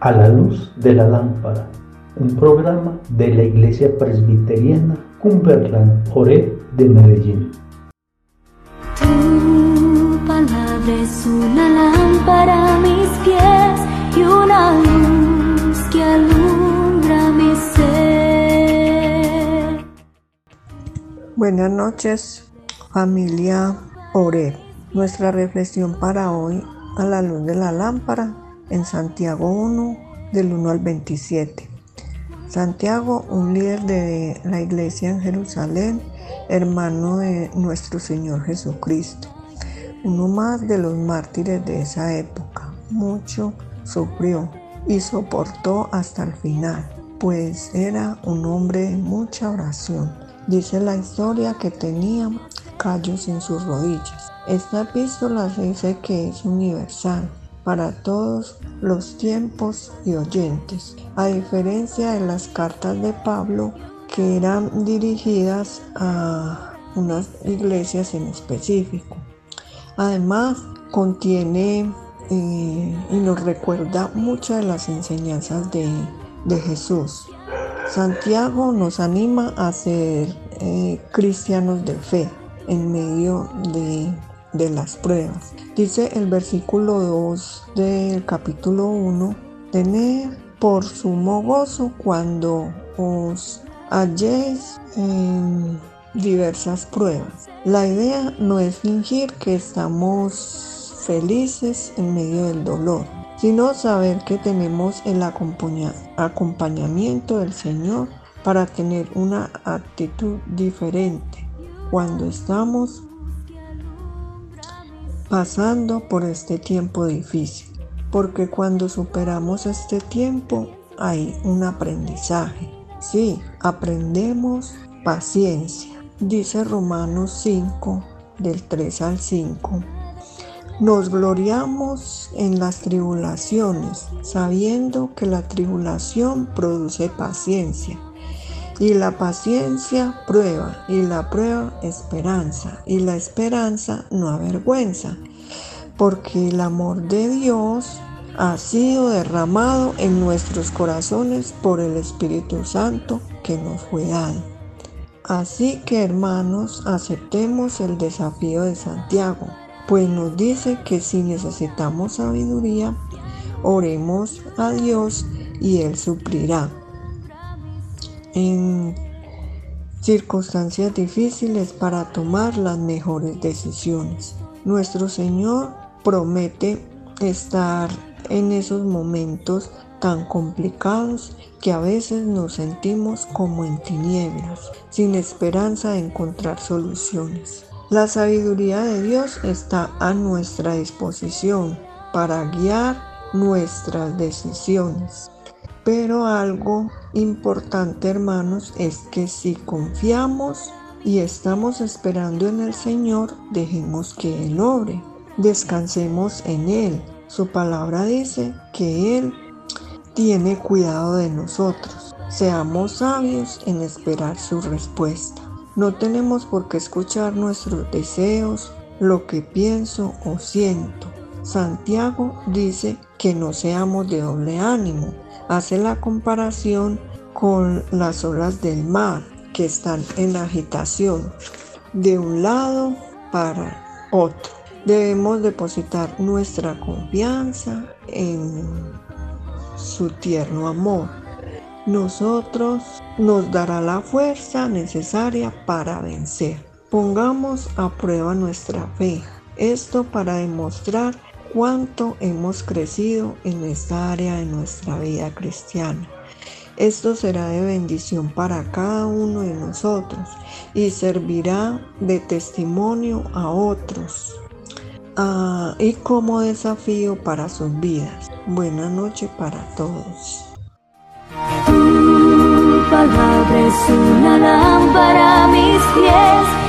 A la luz de la lámpara, un programa de la Iglesia Presbiteriana Cumberland Ore de Medellín. Tu palabra es una lámpara a mis pies y una luz que alumbra mi ser. Buenas noches, familia Ore. Nuestra reflexión para hoy a la luz de la lámpara en Santiago 1, del 1 al 27. Santiago, un líder de la iglesia en Jerusalén, hermano de nuestro Señor Jesucristo, uno más de los mártires de esa época. Mucho sufrió y soportó hasta el final, pues era un hombre de mucha oración. Dice la historia que tenía callos en sus rodillas. Esta epístola dice que es universal para todos los tiempos y oyentes, a diferencia de las cartas de Pablo que eran dirigidas a unas iglesias en específico. Además, contiene eh, y nos recuerda muchas de las enseñanzas de, Jesús. Santiago nos anima a ser eh, cristianos de fe en medio de de las pruebas. Dice el versículo 2 del capítulo 1, tener por sumo gozo cuando os halléis en diversas pruebas. La idea no es fingir que estamos felices en medio del dolor, sino saber que tenemos el acompañamiento del Señor para tener una actitud diferente cuando estamos pasando por este tiempo difícil, porque cuando superamos este tiempo hay un aprendizaje. Sí, aprendemos paciencia. Dice Romanos 5, del 3 al 5. Nos gloriamos en las tribulaciones, sabiendo que la tribulación produce paciencia y la paciencia prueba, y la prueba esperanza, y la esperanza no avergüenza, porque el amor de Dios ha sido derramado en nuestros corazones por el Espíritu Santo que nos fue dado. Así que hermanos, aceptemos el desafío de Santiago, pues nos dice que si necesitamos sabiduría, oremos a Dios y Él suplirá en circunstancias difíciles para tomar las mejores decisiones. Nuestro Señor promete estar en esos momentos tan complicados que a veces nos sentimos como en tinieblas, sin esperanza de encontrar soluciones. La sabiduría de Dios está a nuestra disposición para guiar nuestras decisiones. Pero algo importante, hermanos, es que si confiamos y estamos esperando en el Señor, dejemos que Él obre. Descansemos en Él. Su palabra dice que Él tiene cuidado de nosotros. Seamos sabios en esperar su respuesta. No tenemos por qué escuchar nuestros deseos, lo que pienso o siento. Santiago dice que no seamos de doble ánimo, hace la comparación con las olas del mar que están en agitación de un lado para otro. Debemos depositar nuestra confianza en su tierno amor. Nosotros nos dará la fuerza necesaria para vencer. Pongamos a prueba nuestra fe. Esto para demostrar cuánto hemos crecido en esta área de nuestra vida cristiana. Esto será de bendición para cada uno de nosotros y servirá de testimonio a otros ah, y como desafío para sus vidas. Buenas noches para todos. Tu palabra es una lámpara a mis pies